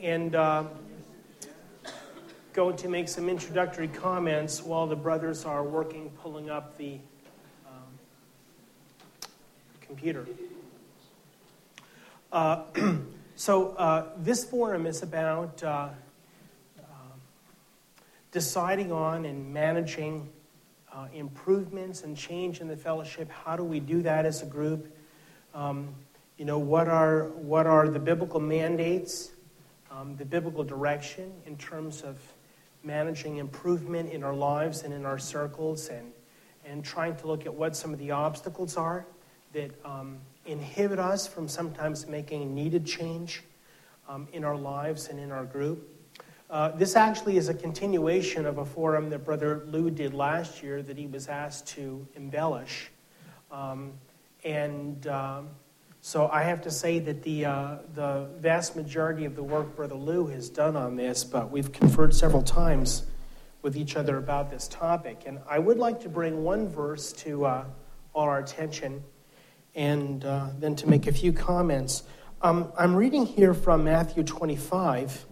and uh, going to make some introductory comments while the brothers are working pulling up the um, computer. Uh, so, uh, this forum is about uh, um, deciding on and managing uh, improvements and change in the fellowship. How do we do that as a group? Um, you know, what are, what are the biblical mandates, um, the biblical direction in terms of managing improvement in our lives and in our circles, and, and trying to look at what some of the obstacles are that um, inhibit us from sometimes making needed change um, in our lives and in our group. Uh, this actually is a continuation of a forum that Brother Lou did last year that he was asked to embellish. Um, and um, so I have to say that the, uh, the vast majority of the work Brother Lou has done on this, but we've conferred several times with each other about this topic. And I would like to bring one verse to uh, all our attention and uh, then to make a few comments. Um, I'm reading here from Matthew 25,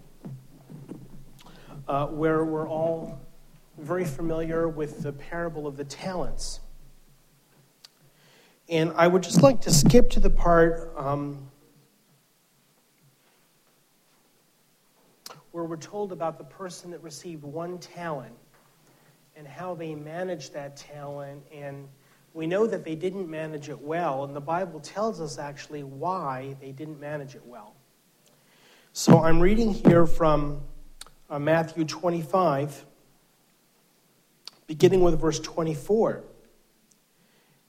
uh, where we're all very familiar with the parable of the talents. And I would just like to skip to the part um, where we're told about the person that received one talent and how they managed that talent. And we know that they didn't manage it well, and the Bible tells us actually why they didn't manage it well. So I'm reading here from uh, Matthew 25, beginning with verse 24.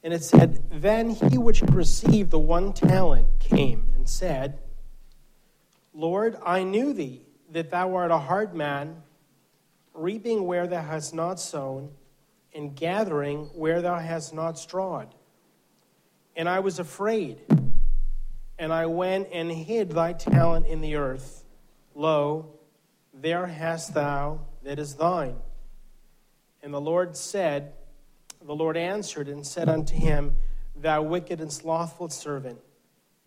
And it said, Then he which had received the one talent came and said, Lord, I knew thee, that thou art a hard man, reaping where thou hast not sown, and gathering where thou hast not strawed. And I was afraid, and I went and hid thy talent in the earth. Lo, there hast thou that is thine. And the Lord said, the Lord answered and said unto him, Thou wicked and slothful servant,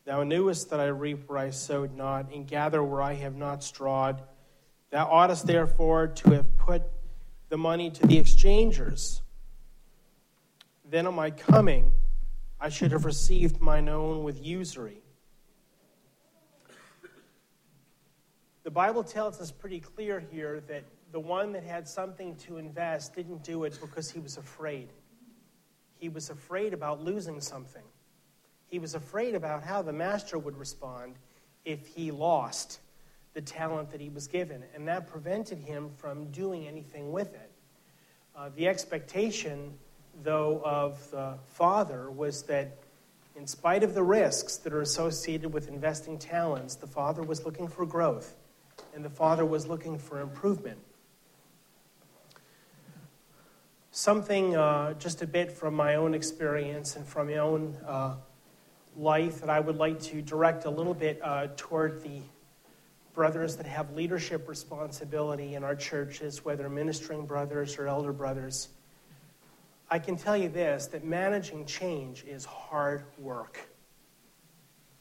thou knewest that I reap where I sowed not, and gather where I have not strawed. Thou oughtest therefore to have put the money to the exchangers. Then on my coming, I should have received mine own with usury. The Bible tells us pretty clear here that the one that had something to invest didn't do it because he was afraid. He was afraid about losing something. He was afraid about how the master would respond if he lost the talent that he was given, and that prevented him from doing anything with it. Uh, the expectation, though, of the father was that, in spite of the risks that are associated with investing talents, the father was looking for growth, and the father was looking for improvement something uh, just a bit from my own experience and from my own uh, life that I would like to direct a little bit uh, toward the brothers that have leadership responsibility in our churches, whether ministering brothers or elder brothers. I can tell you this that managing change is hard work.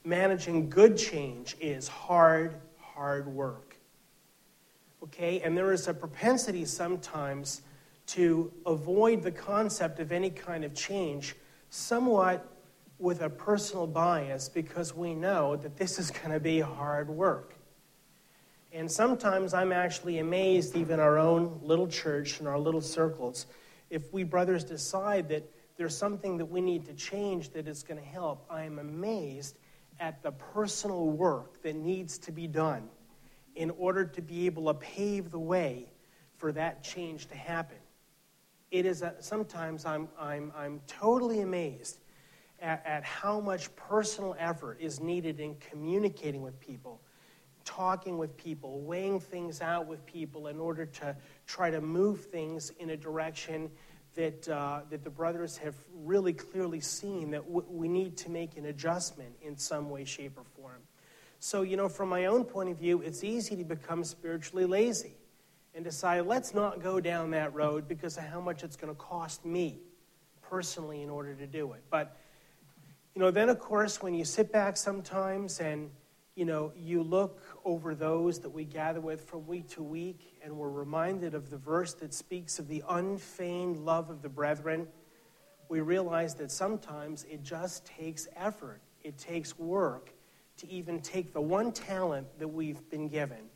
Managing good change is hard, hard work. Okay? And there is a propensity sometimes to avoid the concept of any kind of change somewhat with a personal bias because we know that this is going to be hard work. And sometimes I'm actually amazed, even our own little church and our little circles, if we brothers decide that there's something that we need to change that is going to help, I am amazed at the personal work that needs to be done in order to be able to pave the way for that change to happen it is sometimes I'm, I'm, I'm totally amazed at, at how much personal effort is needed in communicating with people, talking with people, weighing things out with people in order to try to move things in a direction that, uh, that the brothers have really clearly seen that w- we need to make an adjustment in some way, shape, or form. So, you know, from my own point of view, it's easy to become spiritually lazy and decide, let's not go down that road because of how much it's going to cost me personally in order to do it. But, you know, then of course, when you sit back sometimes and you know, you look over those that we gather with from week to week, and we're reminded of the verse that speaks of the unfeigned love of the brethren. We realize that sometimes it just takes effort, it takes work to even take the one talent that we've been given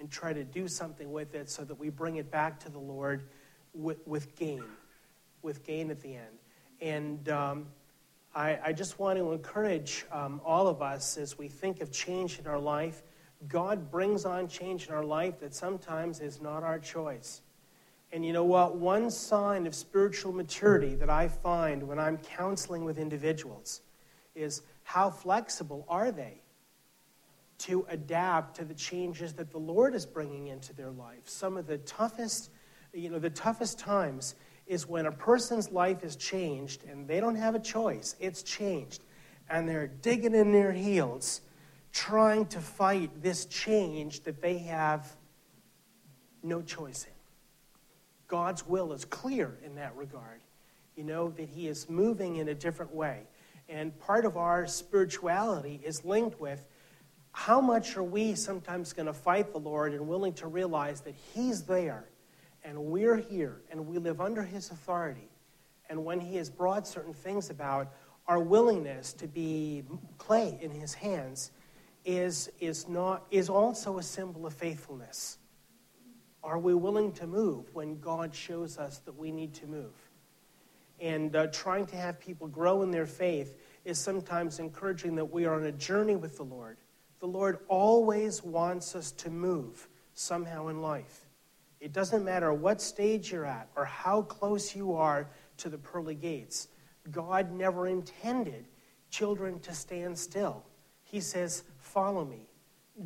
and try to do something with it so that we bring it back to the Lord with, with gain, with gain at the end. And um, I, I, just want to encourage um, all of us as we think of change in our life. God brings on change in our life that sometimes is not our choice. And you know what? One sign of spiritual maturity that I find when I'm counseling with individuals is how flexible are they to adapt to the changes that the Lord is bringing into their life. Some of the toughest, you know, the toughest times is when a person's life is changed and they don't have a choice. It's changed. And they're digging in their heels trying to fight this change that they have no choice in. God's will is clear in that regard. You know, that He is moving in a different way. And part of our spirituality is linked with how much are we sometimes going to fight the Lord and willing to realize that He's there and we're here and we live under His authority? And when He has brought certain things about, our willingness to be clay in His hands is, is, not, is also a symbol of faithfulness. Are we willing to move when God shows us that we need to move? And uh, trying to have people grow in their faith is sometimes encouraging that we are on a journey with the Lord the Lord always wants us to move somehow in life. It doesn't matter what stage you're at or how close you are to the pearly gates. God never intended children to stand still. He says, Follow me,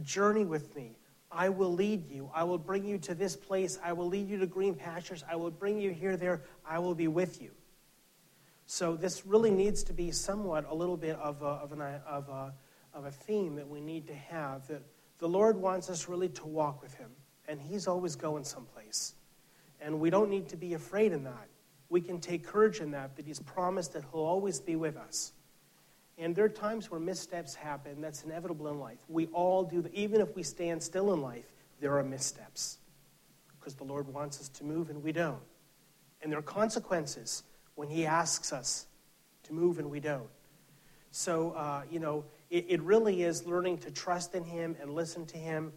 journey with me. I will lead you. I will bring you to this place. I will lead you to green pastures. I will bring you here, there. I will be with you. So, this really needs to be somewhat a little bit of a, of, an, of a of a theme that we need to have that the Lord wants us really to walk with Him, and He's always going someplace. And we don't need to be afraid in that. We can take courage in that, that He's promised that He'll always be with us. And there are times where missteps happen. That's inevitable in life. We all do that. Even if we stand still in life, there are missteps because the Lord wants us to move and we don't. And there are consequences when He asks us to move and we don't. So, uh, you know, it, it really is learning to trust in Him and listen to Him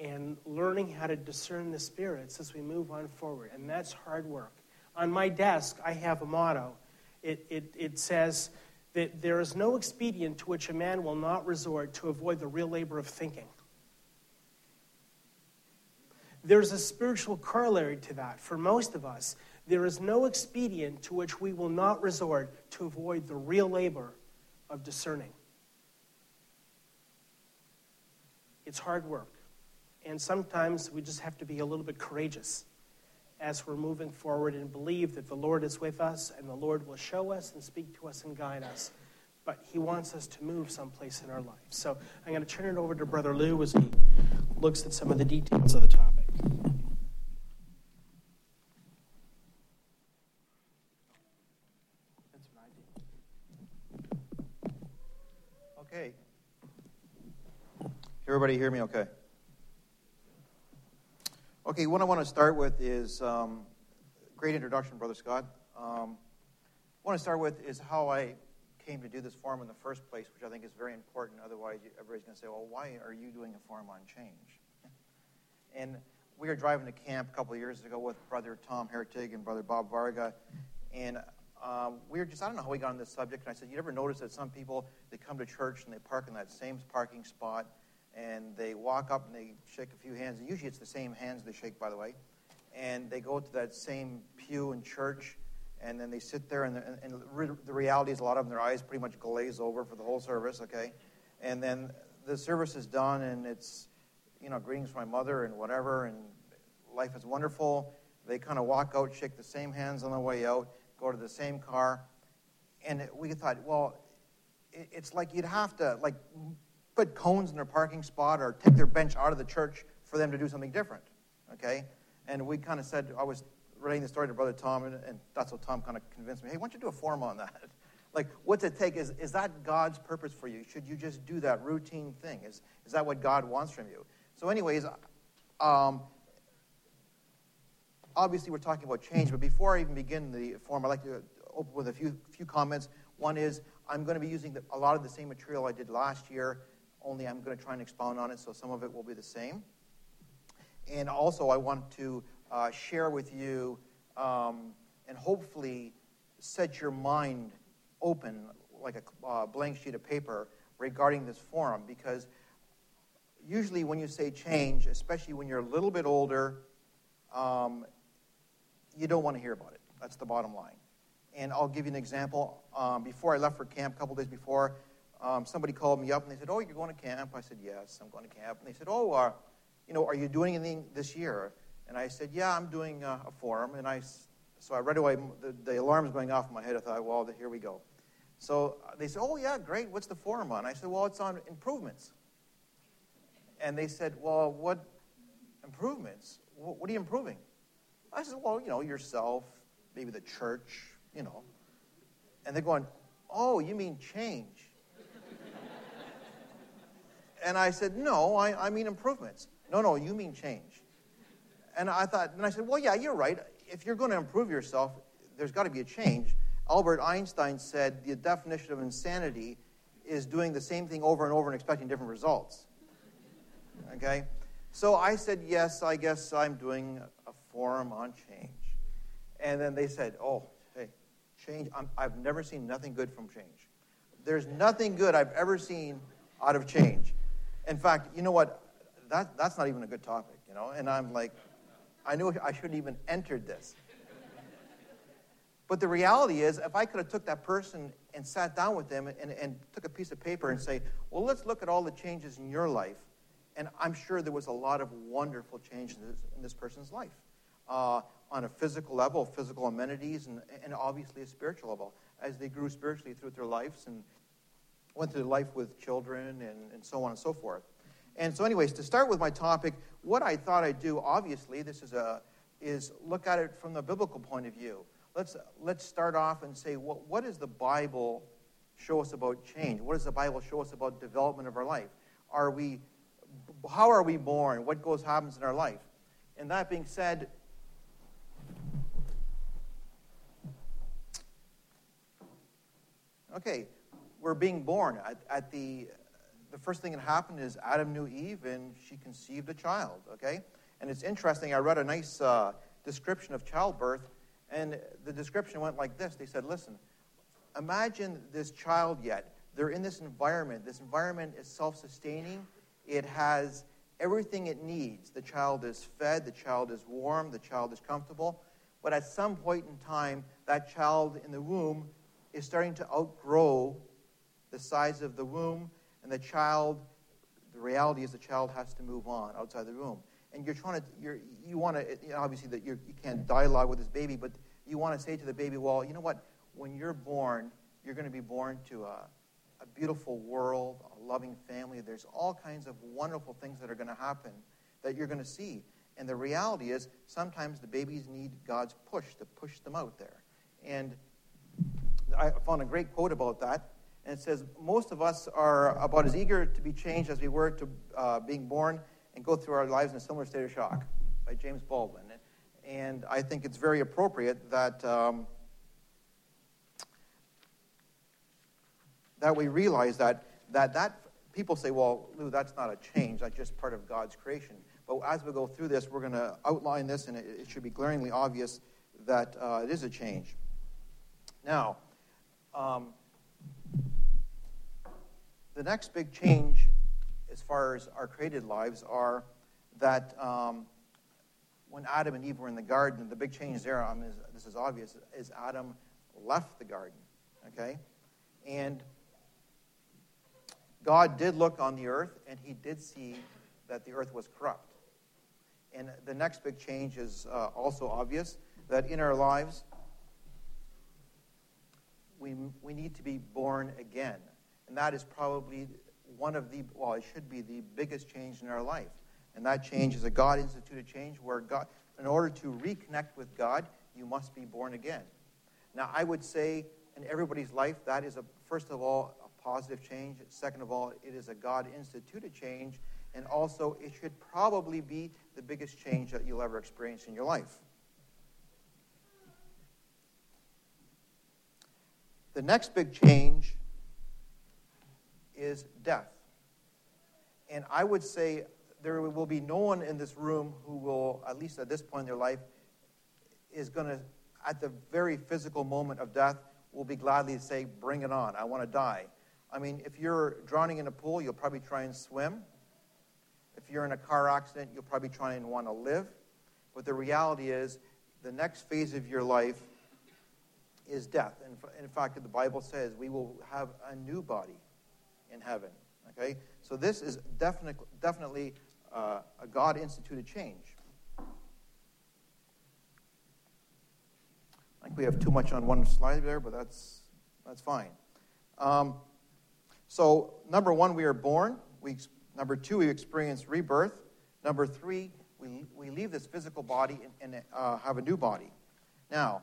and learning how to discern the spirits as we move on forward. And that's hard work. On my desk, I have a motto. It, it, it says that there is no expedient to which a man will not resort to avoid the real labor of thinking. There's a spiritual corollary to that. For most of us, there is no expedient to which we will not resort to avoid the real labor of discerning. It's hard work. And sometimes we just have to be a little bit courageous as we're moving forward and believe that the Lord is with us and the Lord will show us and speak to us and guide us. But He wants us to move someplace in our life. So I'm going to turn it over to Brother Lou as he looks at some of the details of the topic. Okay. Everybody hear me okay? Okay, what I want to start with is um, great introduction, Brother Scott. Um, what I want to start with is how I came to do this forum in the first place, which I think is very important. Otherwise, everybody's going to say, well, why are you doing a forum on change? And we were driving to camp a couple of years ago with Brother Tom Hertig and Brother Bob Varga, and um, we were just, I don't know how we got on this subject, and I said, you ever notice that some people, they come to church and they park in that same parking spot, and they walk up and they shake a few hands. And usually it's the same hands they shake, by the way. And they go to that same pew in church, and then they sit there, and, the, and the reality is a lot of them, their eyes pretty much glaze over for the whole service, okay? And then the service is done, and it's, you know, greetings from my mother and whatever, and life is wonderful. They kind of walk out, shake the same hands on the way out, go to the same car. And we thought, well, it's like you'd have to, like, put cones in their parking spot or take their bench out of the church for them to do something different. Okay? And we kind of said, I was relating the story to Brother Tom, and, and that's what Tom kind of convinced me. Hey, why don't you do a forum on that? Like, what's it take? Is, is that God's purpose for you? Should you just do that routine thing? Is, is that what God wants from you? So, anyways, um, obviously we're talking about change, but before I even begin the form, I'd like to open with a few, few comments. One is I'm going to be using the, a lot of the same material I did last year, only I'm going to try and expound on it, so some of it will be the same. And also, I want to uh, share with you um, and hopefully set your mind open like a uh, blank sheet of paper regarding this forum because usually when you say change, especially when you're a little bit older, um, you don't want to hear about it. That's the bottom line. And I'll give you an example. Um, before I left for camp, a couple days before, um, somebody called me up and they said, "Oh, you're going to camp?" I said, "Yes, I'm going to camp." And they said, "Oh, uh, you know, are you doing anything this year?" And I said, "Yeah, I'm doing uh, a forum." And I, so I right away, the, the alarm's going off in my head. I thought, "Well, here we go." So uh, they said, "Oh, yeah, great. What's the forum on?" I said, "Well, it's on improvements." And they said, "Well, what improvements? What are you improving?" I said, "Well, you know, yourself, maybe the church, you know." And they're going, "Oh, you mean change?" And I said, "No, I, I mean improvements." No, no, you mean change. And I thought, and I said, well, yeah, you're right. If you're going to improve yourself, there's got to be a change. Albert Einstein said the definition of insanity is doing the same thing over and over and expecting different results. Okay? So I said, yes, I guess I'm doing a forum on change. And then they said, oh, hey, change. i have never seen nothing good from change. There's nothing good I've ever seen out of change. In fact, you know what? That, that's not even a good topic, you know? And I'm like, I knew I shouldn't even entered this. But the reality is, if I could have took that person and sat down with them and, and took a piece of paper and say, well, let's look at all the changes in your life. And I'm sure there was a lot of wonderful changes in this person's life. Uh, on a physical level, physical amenities, and, and obviously a spiritual level, as they grew spiritually through their lives and went through life with children and, and so on and so forth. And so, anyways, to start with my topic, what I thought I'd do, obviously, this is a is look at it from the biblical point of view. Let's let's start off and say what what does the Bible show us about change? What does the Bible show us about development of our life? Are we how are we born? What goes happens in our life? And that being said, okay, we're being born at, at the the first thing that happened is Adam knew Eve and she conceived a child, okay? And it's interesting, I read a nice uh, description of childbirth, and the description went like this They said, listen, imagine this child yet. They're in this environment. This environment is self sustaining, it has everything it needs. The child is fed, the child is warm, the child is comfortable. But at some point in time, that child in the womb is starting to outgrow the size of the womb and the child, the reality is the child has to move on outside the womb. And you're trying to, you're, you want to, you know, obviously that you can't dialogue with this baby, but you want to say to the baby, well, you know what? When you're born, you're going to be born to a, a beautiful world, a loving family. There's all kinds of wonderful things that are going to happen that you're going to see. And the reality is, sometimes the babies need God's push to push them out there. And I found a great quote about that. And it says, Most of us are about as eager to be changed as we were to uh, being born and go through our lives in a similar state of shock by James Baldwin. And I think it's very appropriate that, um, that we realize that, that that people say, well, Lou, that's not a change, that's just part of God's creation. But as we go through this, we're going to outline this, and it, it, should be glaringly obvious that uh, it is a change. Now, um, the next big change as far as our created lives are that um, when Adam and Eve were in the garden, the big change there, um, is, this is obvious, is Adam left the garden. Okay? And God did look on the earth, and he did see that the earth was corrupt. And the next big change is uh, also obvious that in our lives, we, we need to be born again. And that is probably one of the, well, it should be the biggest change in our life. And that change is a God instituted change where God, in order to reconnect with God, you must be born again. Now, I would say, in everybody's life, that is, a, first of all, a positive change. Second of all, it is a God instituted change. And also, it should probably be the biggest change that you'll ever experience in your life. The next big change is death. And I would say there will be no one in this room who will, at least at this point in their life, is going to, at the very physical moment of death, will be gladly say, Bring it on. I want to die. I mean, if you're drowning in a pool, you'll probably try and swim. If you're in a car accident, you'll probably try and want to live. But the reality is, the next phase of your life is death. And in fact, the Bible says we will have a new body in heaven. Okay? So this is definitely, definitely uh, a God instituted change. I think we have too much on one slide there, but that's, that's fine. Um, so, number one, we are born. We, number two, we experience rebirth. Number three, we, we leave this physical body and, and uh, have a new body. Now,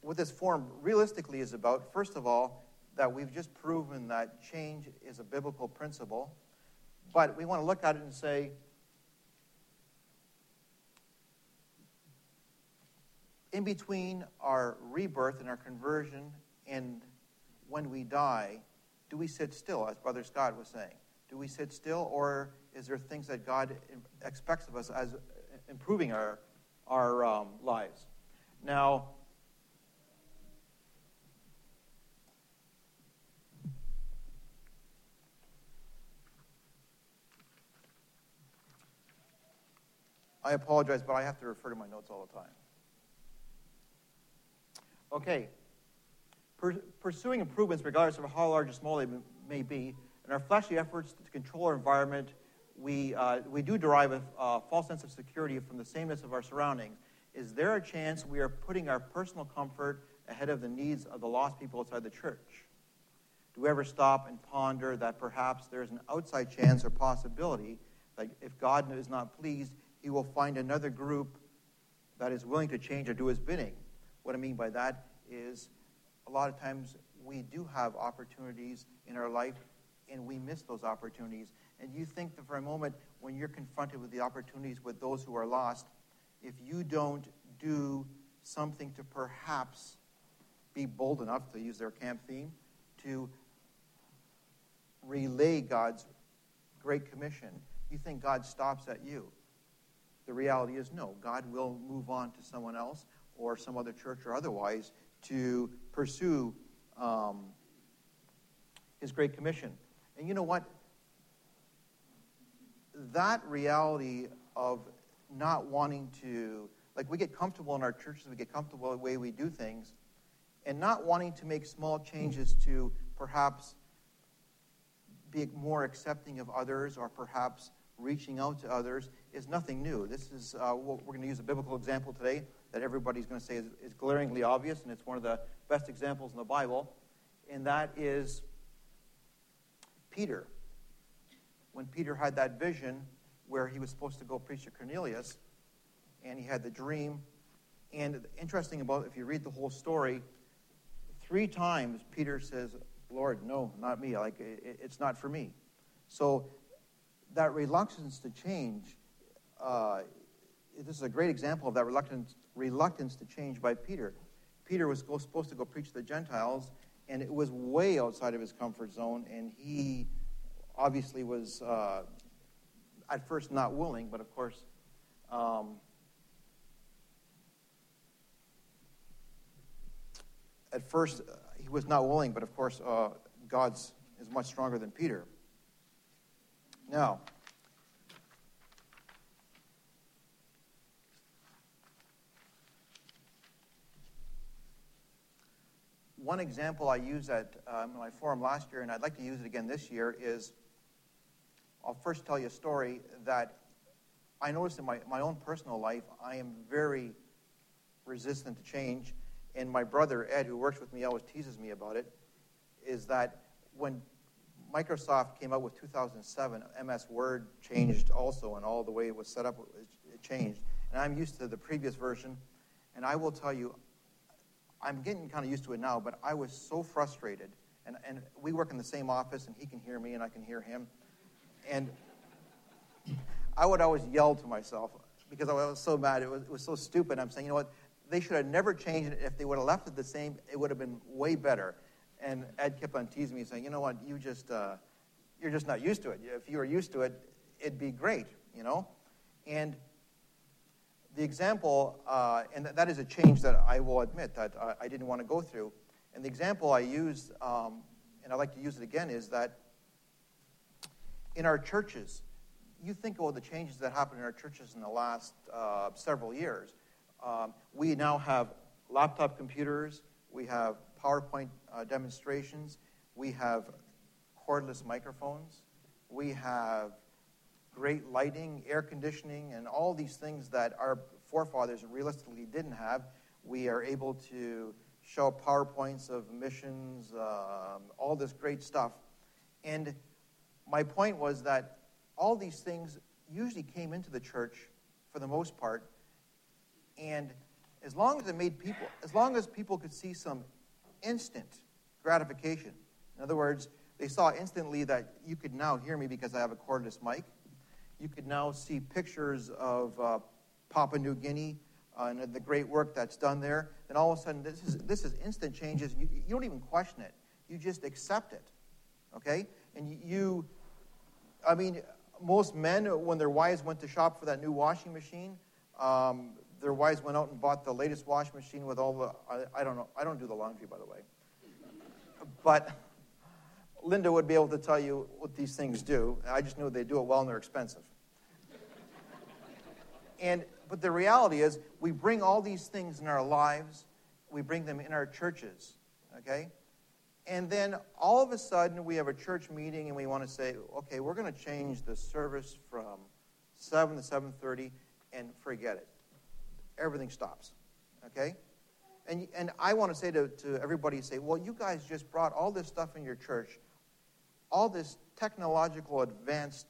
what this form realistically is about, first of all, that we've just proven that change is a biblical principle. But we want to look at it and say, in between our rebirth and our conversion and when we die, do we sit still, as Brother Scott was saying? Do we sit still, or is there things that God expects of us as improving our, our um, lives? Now, I apologize, but I have to refer to my notes all the time. Okay. pursuing improvements, regardless of how large or small they may be, in our fleshly efforts to control our environment, we, uh, we do derive a false sense of security from the sameness of our surroundings. Is there a chance we are putting our personal comfort ahead of the needs of the lost people outside the church? Do we ever stop and ponder that perhaps there's an outside chance or possibility that if God is not pleased, he will find another group that is willing to change or do his bidding. What I mean by that is a lot of times we do have opportunities in our life and we miss those opportunities. And you think that for a moment, when you're confronted with the opportunities with those who are lost, if you don't do something to perhaps be bold enough, to use their camp theme, to relay God's great commission, you think God stops at you. The reality is no. God will move on to someone else or some other church or otherwise to pursue um, His Great Commission. And you know what? That reality of not wanting to, like, we get comfortable in our churches, we get comfortable the way we do things, and not wanting to make small changes to perhaps be more accepting of others or perhaps reaching out to others is nothing new. This is uh, what we're going to use a biblical example today that everybody's going to say is, is, glaringly obvious, and it's one of the best examples in the Bible, and that is Peter. When Peter had that vision where he was supposed to go preach to Cornelius, and he had the dream, and interesting about if you read the whole story, three times Peter says, "Lord, no, not me. Like it, it's not for me." So that reluctance to change, uh, this is a great example of that reluctance, reluctance to change by Peter. Peter was supposed to go preach to the Gentiles, and it was way outside of his comfort zone, and he obviously was uh, at first not willing, but of course, um, at first uh, he was not willing, but of course, uh, God's is much stronger than Peter. Now, one example I used at um, my forum last year, and I'd like to use it again this year, is I'll first tell you a story that I noticed in my, my own personal life, I am very resistant to change. And my brother, Ed, who works with me, always teases me about it, is that when Microsoft came out with 2007. MS Word changed also, and all the way it was set up, it changed. And I'm used to the previous version, and I will tell you, I'm getting kind of used to it now, but I was so frustrated. And, and we work in the same office, and he can hear me, and I can hear him. And I would always yell to myself because I was so mad. It was, it was so stupid. I'm saying, you know what? They should have never changed it. If they would have left it the same, it would have been way better. And Ed kept on teasing me, saying, you know what? You just, uh, you're just not used to it. If you were used to it, it'd be great, you know? And the example, uh, and that is a change that I will admit that I, I didn't want to go through. And the example I use, um, and I like to use it again, is that in our churches, you think about the changes that happened in our churches in the last uh, several years. Um, we now have laptop computers, we have PowerPoint uh, demonstrations, we have cordless microphones, we have great lighting, air conditioning, and all these things that our forefathers realistically didn't have. We are able to show PowerPoints of missions, um, all this great stuff. And my point was that all these things usually came into the church for the most part. And as long as it made people, as long as people could see some instant gratification, in other words, they saw instantly that you could now hear me because I have a cordless mic. You could now see pictures of uh, Papua New Guinea uh, and the great work that's done there. And all of a sudden, this is, this is instant changes. You, you don't even question it, you just accept it. Okay? And you, I mean, most men, when their wives went to shop for that new washing machine, um, their wives went out and bought the latest washing machine with all the, I, I don't know, I don't do the laundry, by the way. But Linda would be able to tell you what these things do. I just knew they do it well and they're expensive. And but the reality is, we bring all these things in our lives, we bring them in our churches, okay? And then all of a sudden, we have a church meeting and we want to say, okay, we're going to change the service from 7 to 7.30 and forget it. Everything stops, okay? And, and I want to say to, to everybody, say, well, you guys just brought all this stuff in your church, all this technological advanced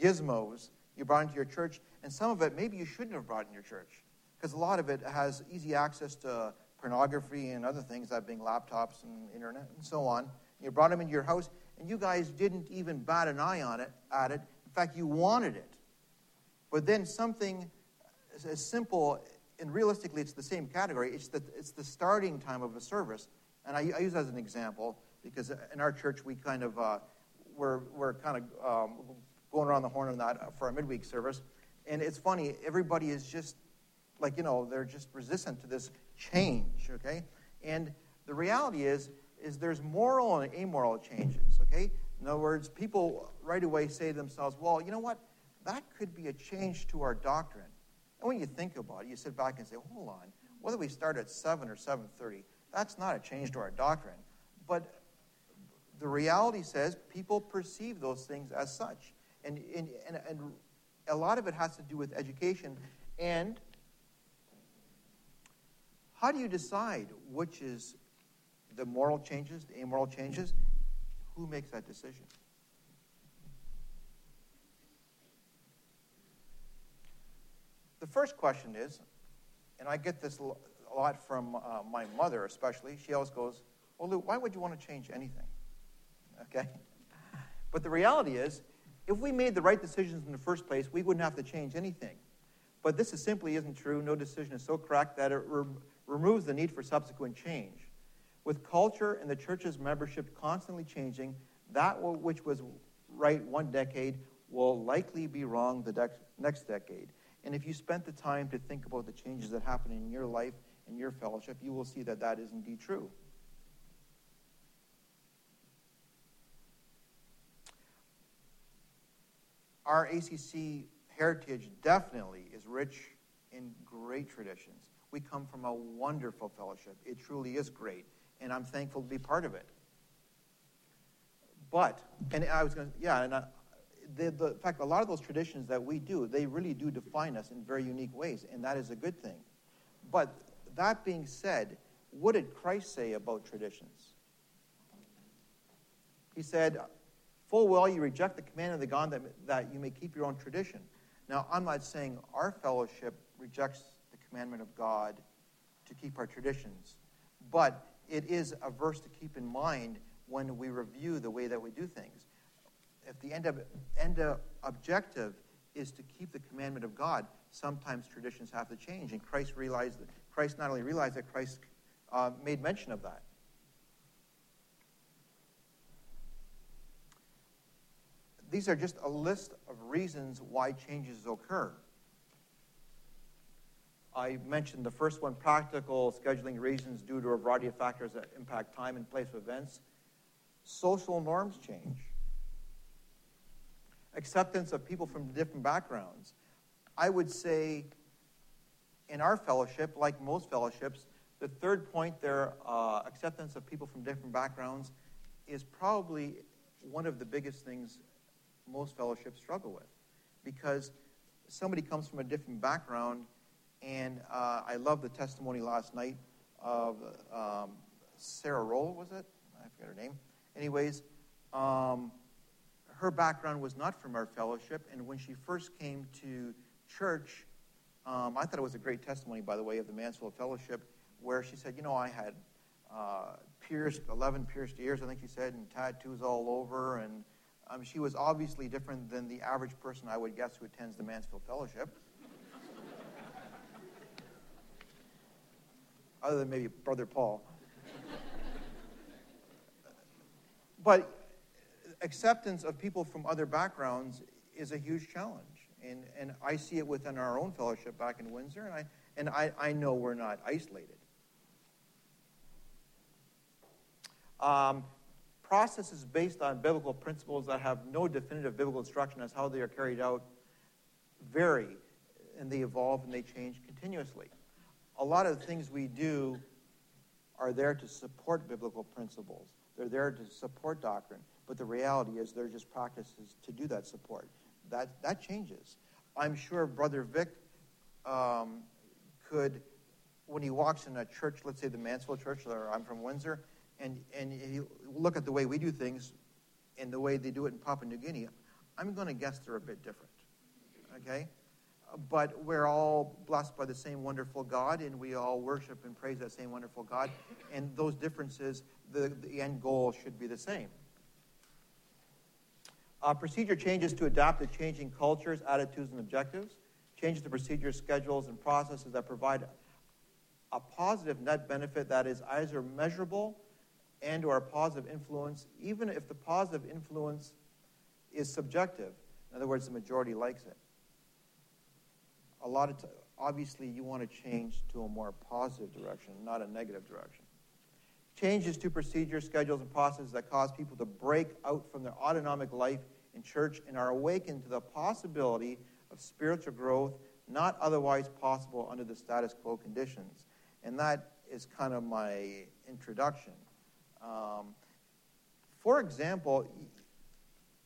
gizmos you brought into your church, and some of it maybe you shouldn't have brought in your church because a lot of it has easy access to pornography and other things, that being laptops and internet and so on. You brought them into your house, and you guys didn't even bat an eye on it at it. In fact, you wanted it. But then something as simple and realistically, it's the same category. It's the, it's the starting time of a service. And I, I use that as an example because in our church, we kind of, uh, we're, we're kind of um, going around the horn on that for our midweek service. And it's funny, everybody is just like, you know, they're just resistant to this change, okay? And the reality is, is there's moral and amoral changes, okay? In other words, people right away say to themselves, well, you know what? That could be a change to our doctrine. And when you think about it, you sit back and say, hold on, whether we start at 7 or 7.30, that's not a change to our doctrine. But the reality says people perceive those things as such. And, and, and, and a lot of it has to do with education. And how do you decide which is the moral changes, the amoral changes? Who makes that decision? The first question is, and I get this a lot from uh, my mother especially, she always goes, Well, Lou, why would you want to change anything? Okay? But the reality is, if we made the right decisions in the first place, we wouldn't have to change anything. But this is simply isn't true. No decision is so correct that it re- removes the need for subsequent change. With culture and the church's membership constantly changing, that which was right one decade will likely be wrong the de- next decade. And if you spent the time to think about the changes that happen in your life and your fellowship, you will see that that is indeed true. Our ACC heritage definitely is rich in great traditions. We come from a wonderful fellowship. It truly is great, and I'm thankful to be part of it. But, and I was going to, yeah, and I, the, the in fact, a lot of those traditions that we do, they really do define us in very unique ways, and that is a good thing. But that being said, what did Christ say about traditions? He said, Full well you reject the command of the God that, that you may keep your own tradition. Now, I'm not saying our fellowship rejects the commandment of God to keep our traditions. But it is a verse to keep in mind when we review the way that we do things. If the end, of, end of objective is to keep the commandment of God, sometimes traditions have to change. And Christ realized that Christ not only realized that Christ uh, made mention of that. These are just a list of reasons why changes occur. I mentioned the first one practical scheduling reasons due to a variety of factors that impact time and place of events. Social norms change. Acceptance of people from different backgrounds. I would say in our fellowship, like most fellowships, the third point there, uh, acceptance of people from different backgrounds, is probably one of the biggest things most fellowships struggle with. Because somebody comes from a different background, and uh, I love the testimony last night of um, Sarah Roll, was it? I forget her name. Anyways, um, her background was not from our fellowship, and when she first came to church, um, I thought it was a great testimony, by the way, of the Mansfield Fellowship, where she said, You know, I had uh, pierced, 11 pierced ears, I think she said, and tattoos all over, and um, she was obviously different than the average person I would guess who attends the Mansfield Fellowship. Other than maybe Brother Paul. but acceptance of people from other backgrounds is a huge challenge. And, and I see it within our own fellowship back in Windsor, and I, and I, I know we're not isolated. Um, processes based on biblical principles that have no definitive biblical instruction as how they are carried out vary and they evolve and they change continuously. A lot of the things we do are there to support biblical principles. They're there to support doctrine, but the reality is they're just practices to do that support. That, that changes. I'm sure Brother Vic um, could, when he walks in a church, let's say the Mansfield Church, or I'm from Windsor, and, and you look at the way we do things and the way they do it in Papua New Guinea, I'm going to guess they're a bit different. Okay? But we're all blessed by the same wonderful God, and we all worship and praise that same wonderful God. And those differences, the, the end goal should be the same. Uh, procedure changes to adapt to changing cultures, attitudes, and objectives. Changes to procedures, schedules, and processes that provide a positive net benefit that is either measurable and or a positive influence, even if the positive influence is subjective. In other words, the majority likes it. A lot of t- obviously you want to change to a more positive direction, not a negative direction. Changes to procedures, schedules, and processes that cause people to break out from their autonomic life in church and are awakened to the possibility of spiritual growth not otherwise possible under the status quo conditions. And that is kind of my introduction. Um, for example,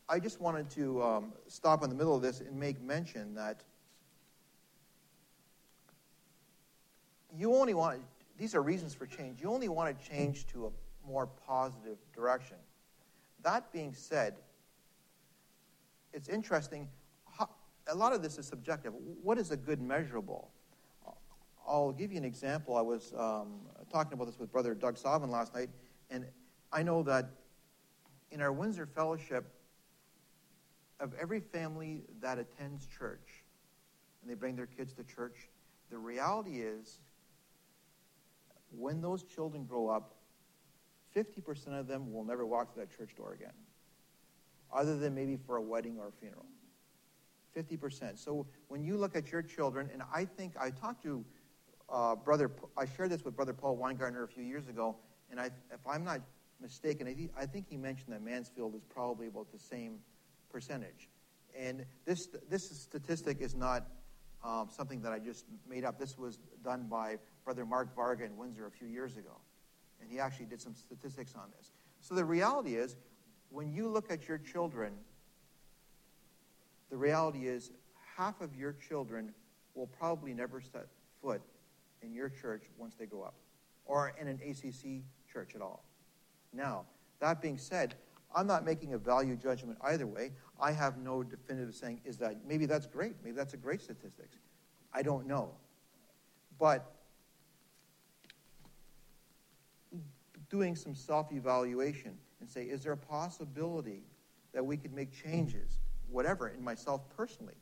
I just wanted to um, stop in the middle of this and make mention that you only want, these are reasons for change, you only want to change to a more positive direction. That being said, it's interesting, a lot of this is subjective. What is a good measurable? I'll give you an example. I was um, talking about this with Brother Doug Savin last night. And I know that in our Windsor Fellowship, of every family that attends church, and they bring their kids to church, the reality is when those children grow up, 50% of them will never walk through that church door again, other than maybe for a wedding or a funeral. 50%. So when you look at your children, and I think I talked to uh, Brother, I shared this with Brother Paul Weingartner a few years ago, and I, if I'm not mistaken, I, th- I think he mentioned that Mansfield is probably about the same percentage. And this, this statistic is not um, something that I just made up. This was done by Brother Mark Varga in Windsor a few years ago. And he actually did some statistics on this. So the reality is, when you look at your children, the reality is half of your children will probably never set foot in your church once they grow up or in an ACC church at all. Now, that being said, I'm not making a value judgment either way. I have no definitive saying is that maybe that's great. Maybe that's a great statistics. I don't know. But doing some self evaluation and say, is there a possibility that we could make changes, whatever, in myself personally,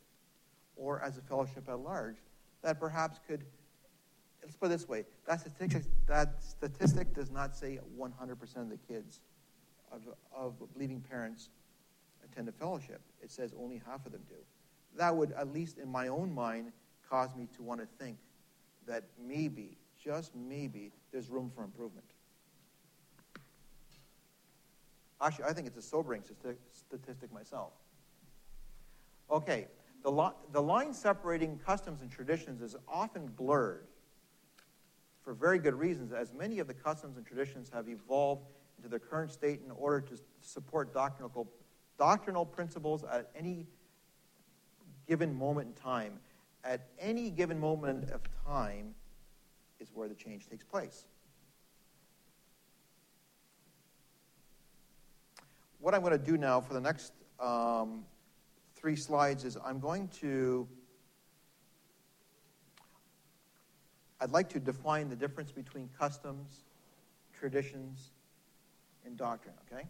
or as a fellowship at large, that perhaps could, let's put it this way, that statistic, that statistic does not say 100% of the kids of, of parents attend a fellowship. It says only half of them do. That would, at least in my own mind, cause me to want to think that maybe, just maybe, there's room for improvement. Actually, I think it's a sobering statistic myself. Okay, the, lo- the line separating customs and traditions is often blurred for very good reasons, as many of the customs and traditions have evolved into their current state in order to support doctrinal, doctrinal principles at any given moment in time. At any given moment of time is where the change takes place. what I'm going to do now for the next um, three slides is I'm going to, I'd like to define the difference between customs, traditions, and doctrine, okay?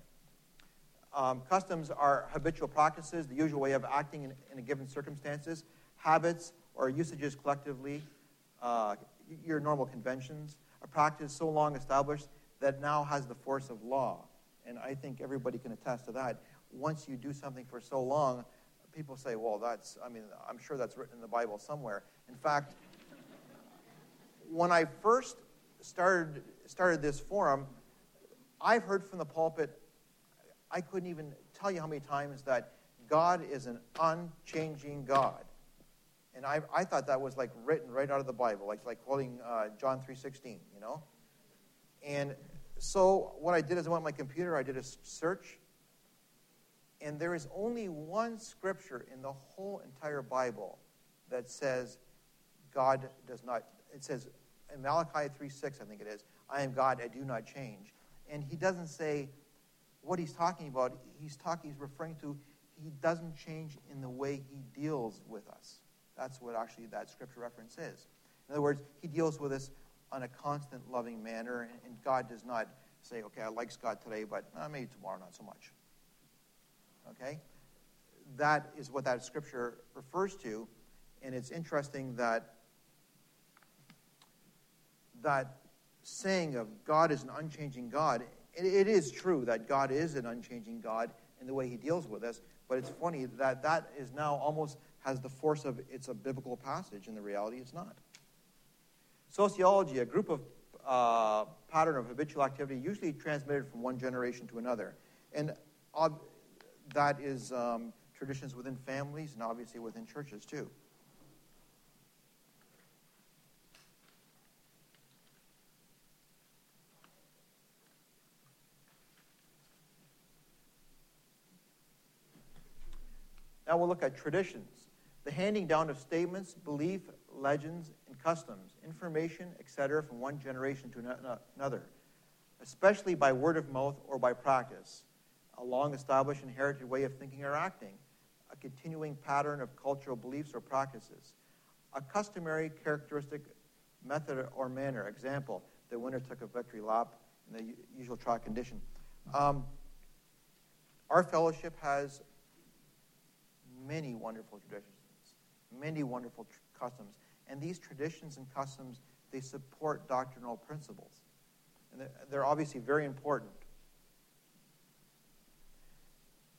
Um, customs are habitual practices, the usual way of acting in, in a given circumstances. Habits or usages collectively, uh, your normal conventions, a practice so long established that now has the force of law and I think everybody can attest to that. Once you do something for so long, people say, well, that's, I mean, I'm sure that's written in the Bible somewhere. In fact, when I first started, started this forum, I've heard from the pulpit, I couldn't even tell you how many times that God is an unchanging God. And I, I thought that was like written right out of the Bible, like, like quoting uh, John 3.16, you know? And so what I did is I went on my computer, I did a search, and there is only one scripture in the whole entire Bible that says God does not, it says in Malachi 3 6, I think it is, I am God, I do not change. And he doesn't say what he's talking about. He's talking, he's referring to he doesn't change in the way he deals with us. That's what actually that scripture reference is. In other words, he deals with us on a constant loving manner, and God does not say, okay, I like Scott today, but uh, maybe tomorrow not so much. Okay? That is what that scripture refers to, and it's interesting that that saying of God is an unchanging God, it, it is true that God is an unchanging God in the way he deals with us, but it's funny that that is now almost has the force of it's a biblical passage, and the reality it's not. Sociology, a group of uh, pattern of habitual activity, usually transmitted from one generation to another. And that is um, traditions within families and obviously within churches too. Now we'll look at traditions the handing down of statements, belief, legends, and customs, information, etc., from one generation to another, especially by word of mouth or by practice, a long established inherited way of thinking or acting, a continuing pattern of cultural beliefs or practices, a customary characteristic method or manner. Example, the winner took a victory lap in the usual track condition. Um, our fellowship has many wonderful traditions many wonderful tr- customs. And these traditions and customs, they support doctrinal principles. And they're, they're obviously very important.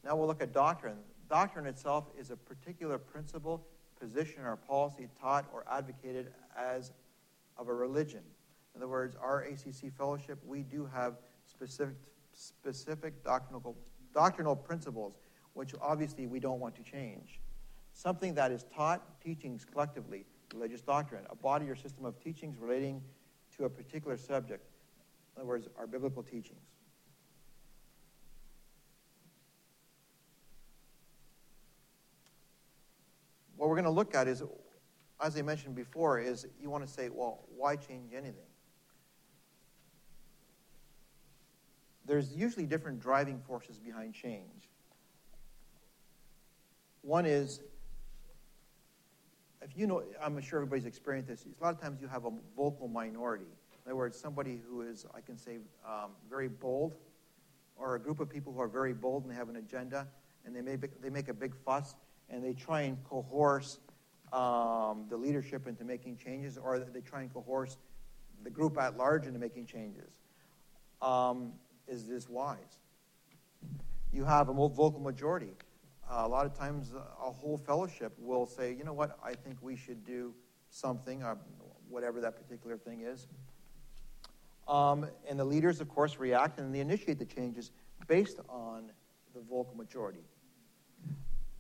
Now we'll look at doctrine. Doctrine itself is a particular principle, position, or policy taught or advocated as of a religion. In other words, our ACC fellowship, we do have specific, specific doctrinal, doctrinal principles, which obviously we don't want to change something that is taught, teachings collectively, religious doctrine, a body or system of teachings relating to a particular subject. In other words, our biblical teachings. What we're going to look at is, as I mentioned before, is you want to say, well, why change anything? There's usually different driving forces behind change. One is if you know, I'm sure everybody's experienced this. A lot of times you have a vocal minority. In other words, somebody who is, I can say, um, very bold, or a group of people who are very bold and they have an agenda, and they, may be, they make a big fuss, and they try and coerce um, the leadership into making changes, or they try and coerce the group at large into making changes. Um, is this wise? You have a vocal majority. Uh, a lot of times, a whole fellowship will say, you know what, I think we should do something, uh, whatever that particular thing is. Um, and the leaders, of course, react and they initiate the changes based on the vocal majority.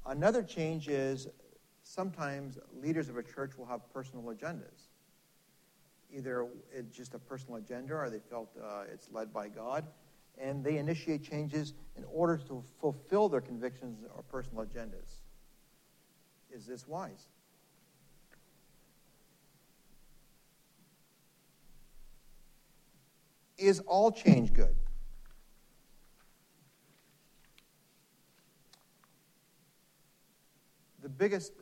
Another change is sometimes leaders of a church will have personal agendas. Either it's just a personal agenda or they felt uh, it's led by God, and they initiate changes in order to fulfill their convictions or personal agendas. Is this wise? Is all change good? The biggest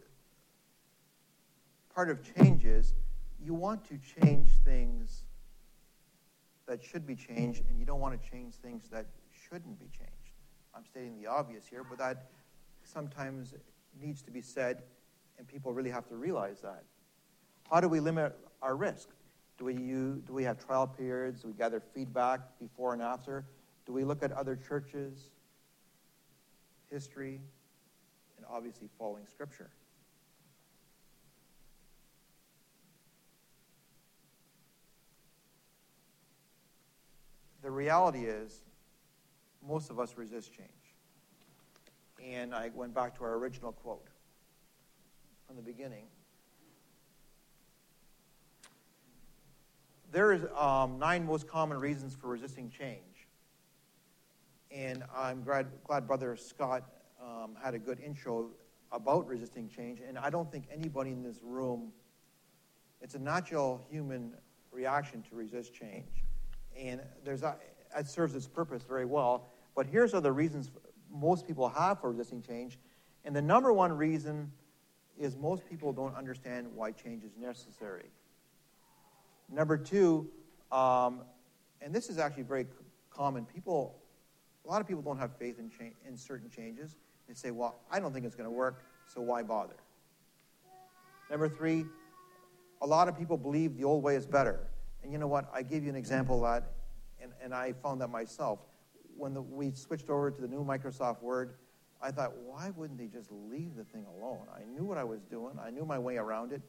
part of change is you want to change things that should be changed, and you don't want to change things that shouldn't be changed. I'm stating the obvious here, but that sometimes needs to be said, and people really have to realize that. How do we limit our risk? Do we, use, do we have trial periods? Do we gather feedback before and after? Do we look at other churches, history, and obviously following Scripture? The reality is, most of us resist change. And I went back to our original quote from the beginning. There is um, nine most common reasons for resisting change. And I'm glad, glad Brother Scott um, had a good intro about resisting change. And I don't think anybody in this room, it's a natural human reaction to resist change. And there's a, it serves its purpose very well. But here's the reasons most people have for resisting change. And the number one reason is most people don't understand why change is necessary. Number two, um, and this is actually very common, people, a lot of people don't have faith in, cha- in certain changes. They say, well, I don't think it's going to work, so why bother? Number three, a lot of people believe the old way is better. And you know what? I gave you an example of that, and, and I found that myself. When the, we switched over to the new Microsoft Word, I thought, why wouldn't they just leave the thing alone? I knew what I was doing, I knew my way around it.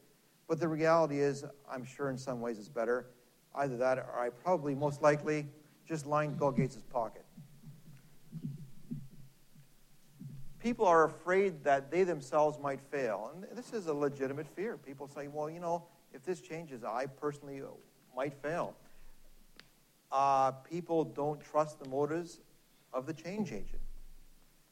But the reality is, I'm sure in some ways it's better. Either that, or I probably, most likely, just lined Bill Gates' pocket. People are afraid that they themselves might fail. And this is a legitimate fear. People say, well, you know, if this changes, I personally might fail. Uh, people don't trust the motives of the change agent.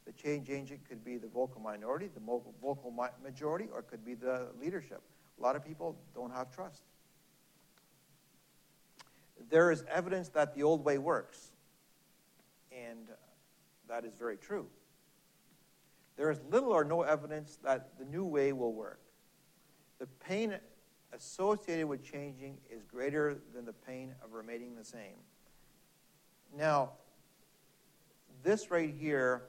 The change agent could be the vocal minority, the vocal majority, or it could be the leadership. A lot of people don't have trust. There is evidence that the old way works, and that is very true. There is little or no evidence that the new way will work. The pain associated with changing is greater than the pain of remaining the same. Now, this right here,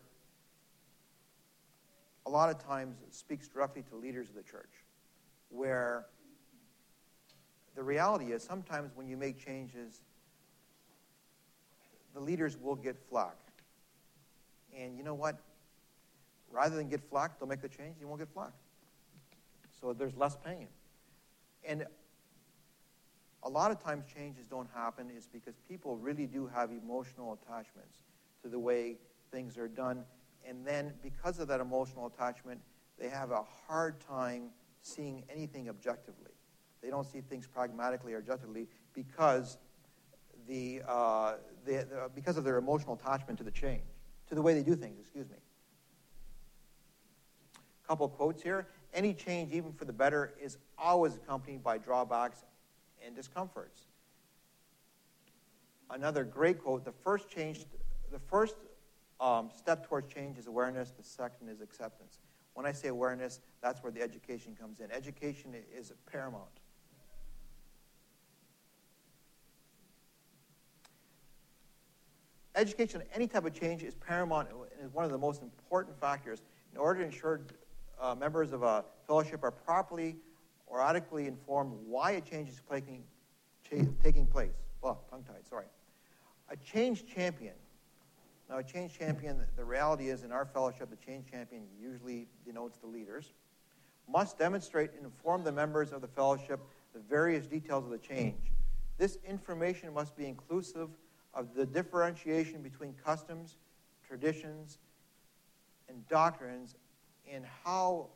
a lot of times speaks directly to leaders of the church where the reality is sometimes when you make changes, the leaders will get flack. And you know what? Rather than get flack, they'll make the change, you won't get flack. So there's less pain. And a lot of times changes don't happen is because people really do have emotional attachments to the way things are done. And then because of that emotional attachment, they have a hard time seeing anything objectively. They don't see things pragmatically or objectively because, the, uh, the, the, because of their emotional attachment to the change, to the way they do things, excuse me. A couple quotes here. Any change, even for the better, is always accompanied by drawbacks and discomforts. Another great quote the first change, the first um, step towards change is awareness, the second is acceptance. When I say awareness, that's where the education comes in. Education is paramount. Education, any type of change, is paramount and is one of the most important factors in order to ensure uh, members of a fellowship are properly or adequately informed why a change is taking, taking place. Well, tongue tied, sorry. A change champion. Now, a change champion, the reality is in our fellowship, the change champion usually denotes the leaders, must demonstrate and inform the members of the fellowship the various details of the change. This information must be inclusive of the differentiation between customs, traditions, and doctrines, and how,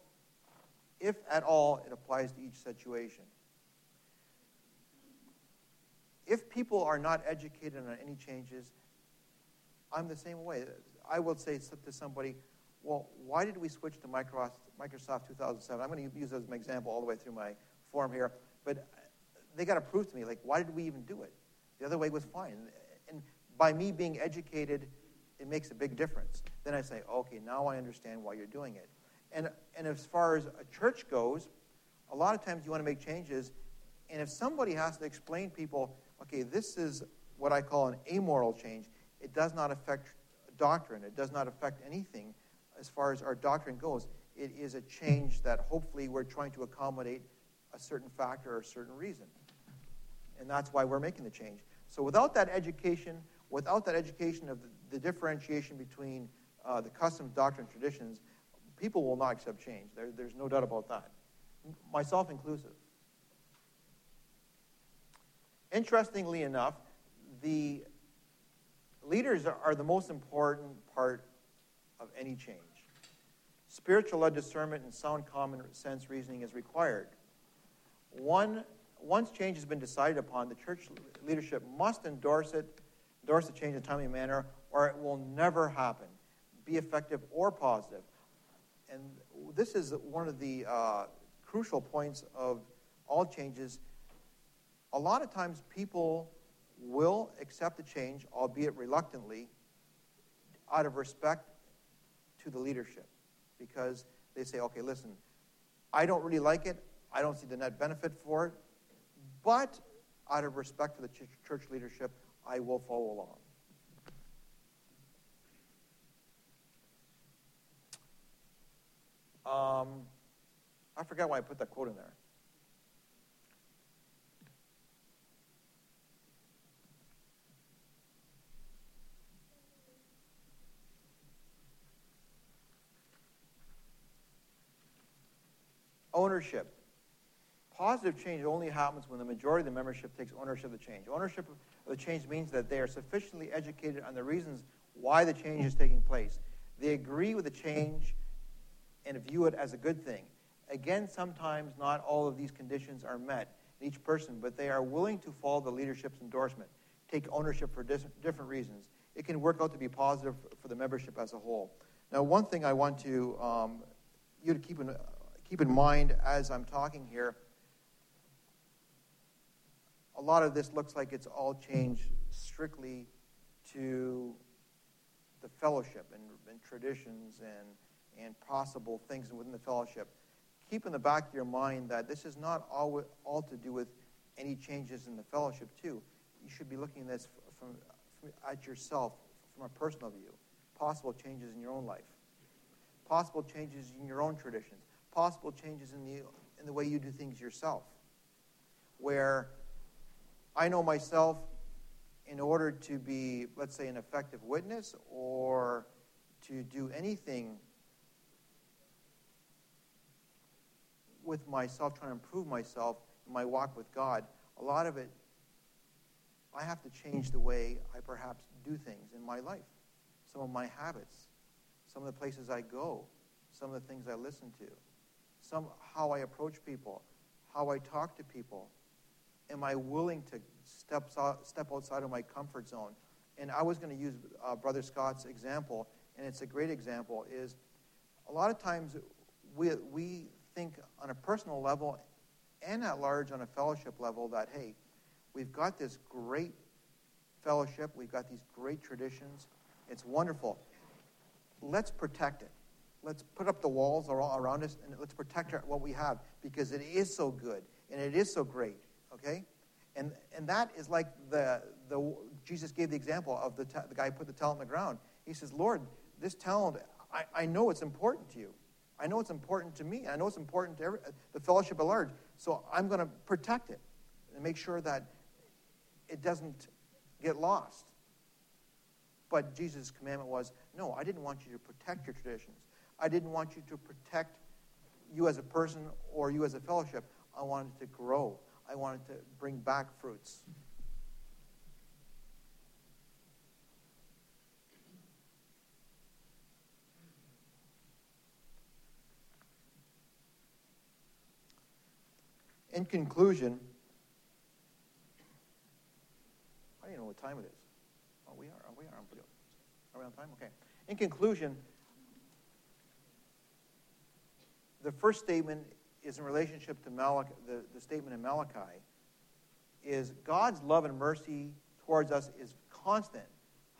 if at all, it applies to each situation. If people are not educated on any changes, I'm the same way. I will say to somebody, well, why did we switch to Microsoft 2007? I'm going to use that as an example all the way through my form here, but they got to prove to me, like, why did we even do it? The other way was fine. And by me being educated, it makes a big difference. Then I say, okay, now I understand why you're doing it. And, and as far as a church goes, a lot of times you want to make changes, and if somebody has to explain people, okay, this is what I call an amoral change, it does not affect doctrine, it does not affect anything as far as our doctrine goes. It is a change that hopefully we're trying to accommodate a certain factor or a certain reason. And that's why we're making the change. So without that education, without that education of the, the differentiation between uh, the customs, doctrine, traditions, people will not accept change. There, there's no doubt about that, myself inclusive. Interestingly enough, the leaders are the most important part of any change. Spiritual led discernment and sound common sense reasoning is required. One, once change has been decided upon, the church leadership must endorse it, endorse the change in a timely manner, or it will never happen, be effective or positive. And this is one of the uh, crucial points of all changes. A lot of times people will accept the change, albeit reluctantly, out of respect to the leadership. Because they say, okay, listen, I don't really like it. I don't see the net benefit for it. But out of respect for the church leadership, I will follow along. Um, I forgot why I put that quote in there. Ownership. Positive change only happens when the majority of the membership takes ownership of the change. Ownership of the change means that they are sufficiently educated on the reasons why the change is taking place. They agree with the change and view it as a good thing. Again, sometimes not all of these conditions are met in each person, but they are willing to follow the leadership's endorsement, take ownership for different reasons. It can work out to be positive for the membership as a whole. Now, one thing I want to um, you to keep in, keep in mind as I'm talking here a lot of this looks like it's all changed strictly to the fellowship and, and traditions and, and possible things within the fellowship. Keep in the back of your mind that this is not all, all to do with any changes in the fellowship, too. You should be looking at this from, from, at yourself from a personal view. Possible changes in your own life, possible changes in your own traditions, possible changes in the, in the way you do things yourself, where I know myself, in order to be, let's say, an effective witness or to do anything with myself, trying to improve myself in my walk with God, a lot of it, I have to change the way I perhaps do things in my life. Some of my habits, some of the places I go, some of the things I listen to, some how I approach people, how I talk to people, am I willing to step, step outside of my comfort zone? And I was going to use uh, Brother Scott's example, and it's a great example, is a lot of times we, we think on a personal level and at large on a fellowship level that, hey, we've got this great fellowship, we've got these great traditions, it's wonderful. Let's protect it. Let's put up the walls around us and let's protect what we have because it is so good and it is so great okay? And, and that is like the, the Jesus gave the example of the, ta- the guy who put the talent in the ground. He says, Lord, this talent, I, I know it's important to you. I know it's important to me. I know it's important to every, the fellowship at large. So I'm going to protect it and make sure that it doesn't get lost. But Jesus' commandment was no, I didn't want you to protect your traditions. I didn't want you to protect you as a person or you as a fellowship. I wanted to grow, I wanted to bring back fruits. In conclusion, I don't even know what time it is. Oh, we are. Oh, we are. Are we on time? Okay. In conclusion, the first statement is in relationship to Malachi, the, the statement in Malachi, is God's love and mercy towards us is constant.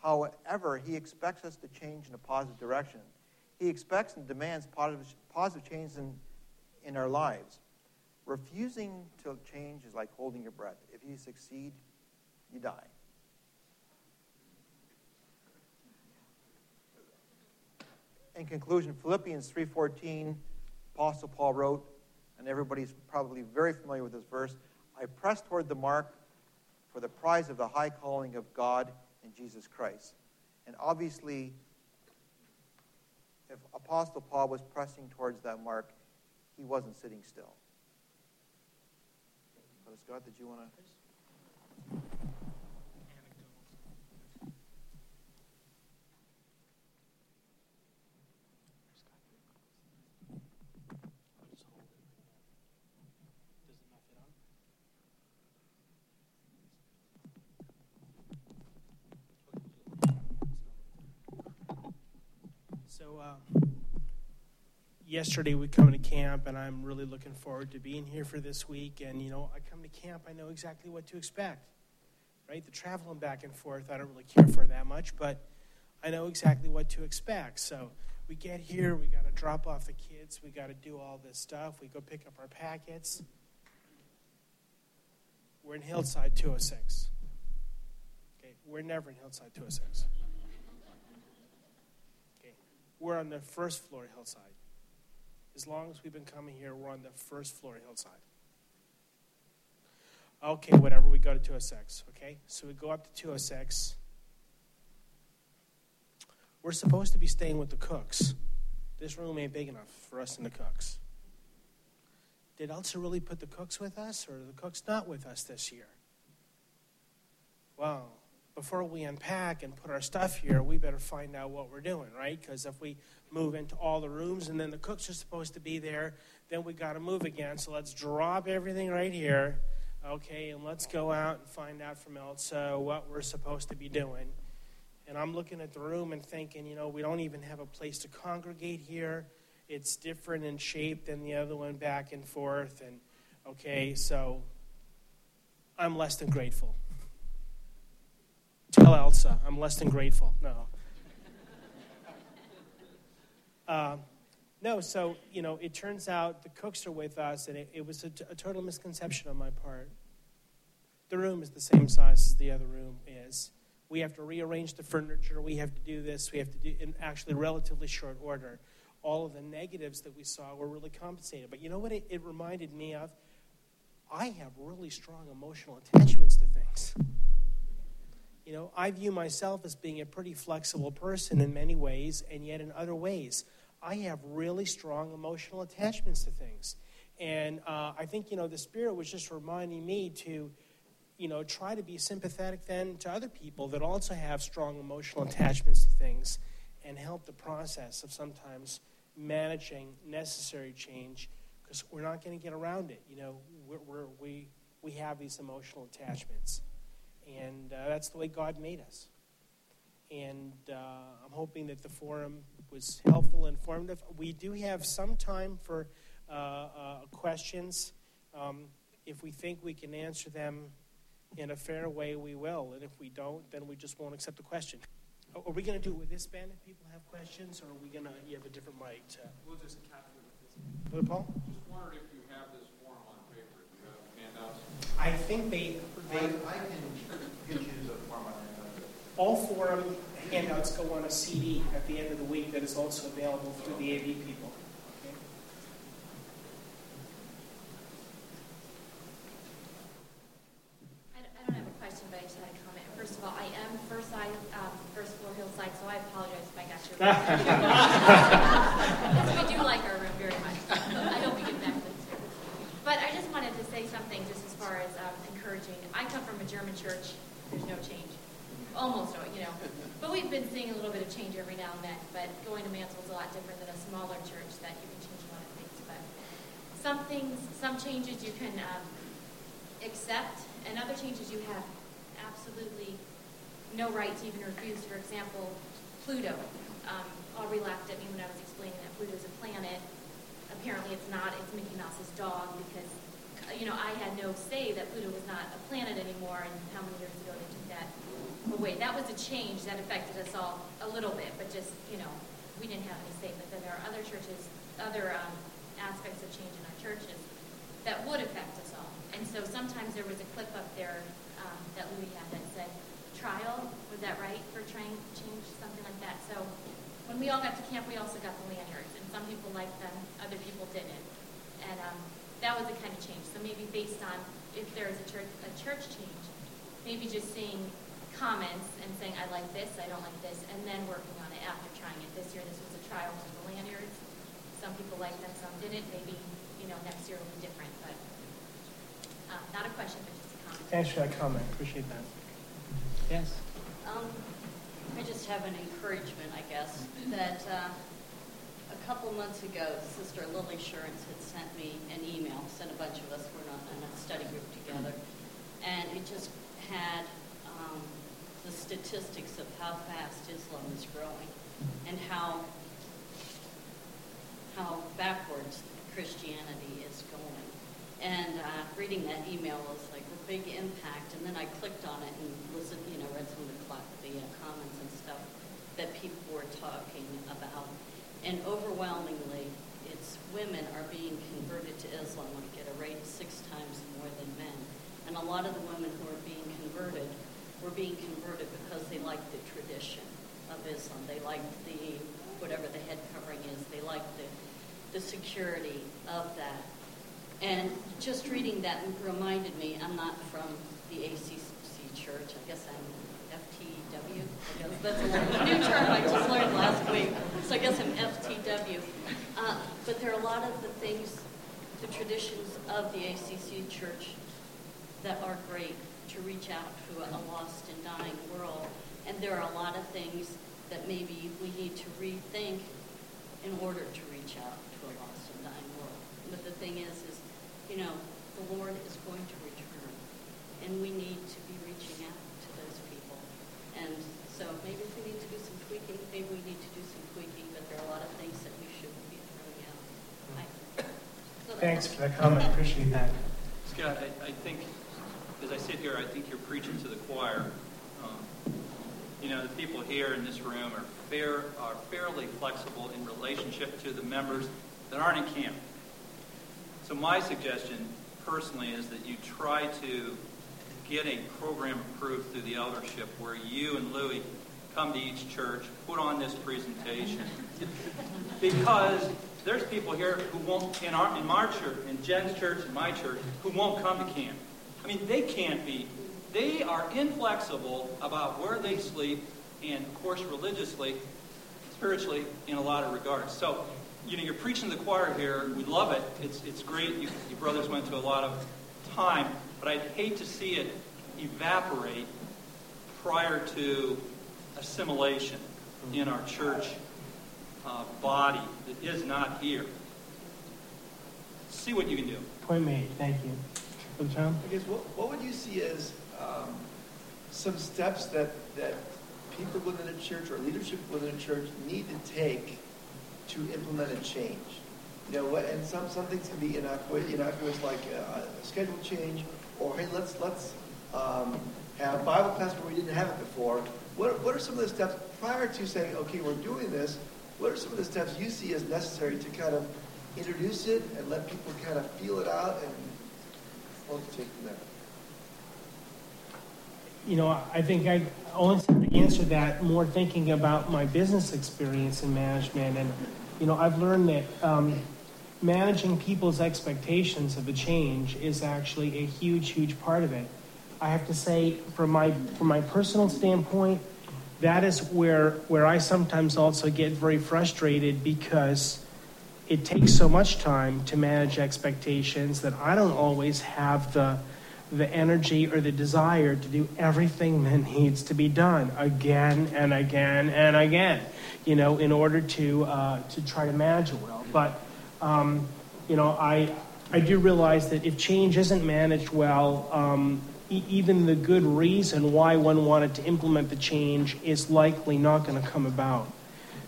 However, he expects us to change in a positive direction. He expects and demands positive, positive change in, in our lives. Refusing to change is like holding your breath. If you succeed, you die. In conclusion, Philippians 3:14 Apostle Paul wrote, and everybody's probably very familiar with this verse I press toward the mark for the prize of the high calling of God in Jesus Christ. And obviously, if Apostle Paul was pressing towards that mark, he wasn't sitting still. Brother Scott, did you want to? So, uh, yesterday we come to camp, and I'm really looking forward to being here for this week. And, you know, I come to camp, I know exactly what to expect, right? The traveling back and forth, I don't really care for that much, but I know exactly what to expect. So, we get here, we got to drop off the kids, we got to do all this stuff, we go pick up our packets. We're in Hillside 206. Okay, we're never in Hillside 206. Okay, We're on the first floor hillside. As long as we've been coming here, we're on the first floor hillside. Okay, whatever, we go to 206, okay? So we go up to 206. We're supposed to be staying with the cooks. This room ain't big enough for us and the cooks. Did Elsa really put the cooks with us, or the cooks not with us this year? Well, before we unpack and put our stuff here, we better find out what we're doing, right? Because if we move into all the rooms and then the cooks are supposed to be there, then we got to move again. So let's drop everything right here, okay, and let's go out and find out from Elsa what we're supposed to be doing. And I'm looking at the room and thinking, you know, we don't even have a place to congregate here. It's different in shape than the other one, back and forth. And okay, so I'm less than grateful. Tell Elsa, I'm less than grateful. No. Uh, no, so, you know, it turns out the cooks are with us, and it, it was a, t- a total misconception on my part. The room is the same size as the other room is. We have to rearrange the furniture. We have to do this. We have to do in actually relatively short order. All of the negatives that we saw were really compensated. But you know what it, it reminded me of? I have really strong emotional attachments to things. You know, I view myself as being a pretty flexible person in many ways, and yet in other ways, I have really strong emotional attachments to things. And uh, I think, you know, the Spirit was just reminding me to, you know, try to be sympathetic then to other people that also have strong emotional attachments to things and help the process of sometimes managing necessary change because we're not going to get around it. You know, we're, we're, we, we have these emotional attachments. And uh, that's the way God made us. And uh, I'm hoping that the forum was helpful, and informative. We do have some time for uh, uh, questions. Um, if we think we can answer them in a fair way, we will. And if we don't, then we just won't accept the question. Are we going to do it with this band if people have questions, or are we going to you have a different mic? To... We'll just capture it with this. Paul? Just wondered if you have this form on paper. Do you have handouts? I think they. they I, I can get you the form on that. All forum handouts go on a CD at the end of the week that is also available through the AV people. Okay? I don't I don't have a question, but I just had a comment. First of all, I am first side, um, first floor hillside, so I apologize if I got your. Because we do like our room very much. I hope we get back to this. But I just wanted to say something just as far as um, encouraging. I come from a German church. There's no change. Almost no, you know. But we've been seeing a little bit of change every now and then. But going to Mansell is a lot different than a smaller church that you can change a lot of things. But some things, some changes you can um, accept, and other changes you have absolutely no right to even refuse. For example, Pluto. Um, Aubrey laughed at me when I was explaining that Pluto is a planet. Apparently, it's not. It's Mickey Mouse's dog because, you know, I had no say that Pluto was not a planet anymore. And how many years ago they took that away? That was a change that affected us all a little bit, but just, you know, we didn't have any say. But then there are other churches, other um, aspects of change in our churches that would affect us all. And so sometimes there was a clip up there um, that Louis had that said, trial, was that right, for trying to change, something like that. So when we all got to camp, we also got the lanyards, and some people liked them, other people didn't. And um, that was the kind of change. So maybe based on if there is a church, a church change, maybe just seeing comments and saying, I like this, I don't like this, and then working on it after trying it. This year, this was a trial with the lanyards. Some people liked them, some didn't. Maybe, you know, next year will be different, but uh, not a question, but just a comment. Thanks for that comment. Appreciate that. Yes. Um, I just have an encouragement, I guess, that uh, a couple months ago, Sister Lily Sherens had sent me an email, sent a bunch of us, we're not in a study group together, and it just had um, the statistics of how fast Islam is growing and how how backwards Christianity is going. And uh, reading that email was like a big impact. And then I clicked on it and listened, you know, read some of the, the uh, comments and stuff that people were talking about. And overwhelmingly, it's women are being converted to Islam like at a rate six times more than men. And a lot of the women who are being converted were being converted because they liked the tradition of Islam. They liked the whatever the head covering is. They liked the the security of that. And just reading that reminded me, I'm not from the ACC church. I guess I'm FTW. That's a new term I just learned last week. So I guess I'm FTW. Uh, but there are a lot of the things, the traditions of the ACC church that are great to reach out to a lost and dying world. And there are a lot of things that maybe we need to rethink in order to reach out to a lost and dying world. But the thing is, is, you know, the Lord is going to return, and we need to be reaching out to those people. And so maybe if we need to do some tweaking, maybe we need to do some tweaking, but there are a lot of things that we shouldn't be throwing out. I- so that's Thanks for that comment. Appreciate that. Scott, I, I think, as I sit here, I think you're preaching to the choir. Um, you know, the people here in this room are fair, are fairly flexible in relationship to the members that aren't in camp. So my suggestion, personally, is that you try to get a program approved through the eldership where you and Louie come to each church, put on this presentation, because there's people here who won't, in our, in my church, in Jen's church, in my church, who won't come to camp. I mean, they can't be, they are inflexible about where they sleep, and of course, religiously, spiritually, in a lot of regards. So, you know, you're preaching the choir here. We love it. It's, it's great. You, you brothers went to a lot of time, but I'd hate to see it evaporate prior to assimilation in our church uh, body that is not here. See what you can do. Point made. Thank you. Brother Tom? I guess what, what would you see as um, some steps that, that people within a church or leadership within a church need to take to implement a change? You know, and some, some things can be innocuous, innocuous like a, a schedule change, or hey, let's, let's um, have Bible class where we didn't have it before. What, what are some of the steps prior to saying, okay, we're doing this? What are some of the steps you see as necessary to kind of introduce it and let people kind of feel it out and take from there? you know, I think I only answered that more thinking about my business experience in management. And, you know, I've learned that um, managing people's expectations of a change is actually a huge, huge part of it. I have to say, from my, from my personal standpoint, that is where, where I sometimes also get very frustrated because it takes so much time to manage expectations that I don't always have the the energy or the desire to do everything that needs to be done again and again and again, you know, in order to uh, to try to manage it well. But um, you know, I I do realize that if change isn't managed well, um, e- even the good reason why one wanted to implement the change is likely not going to come about.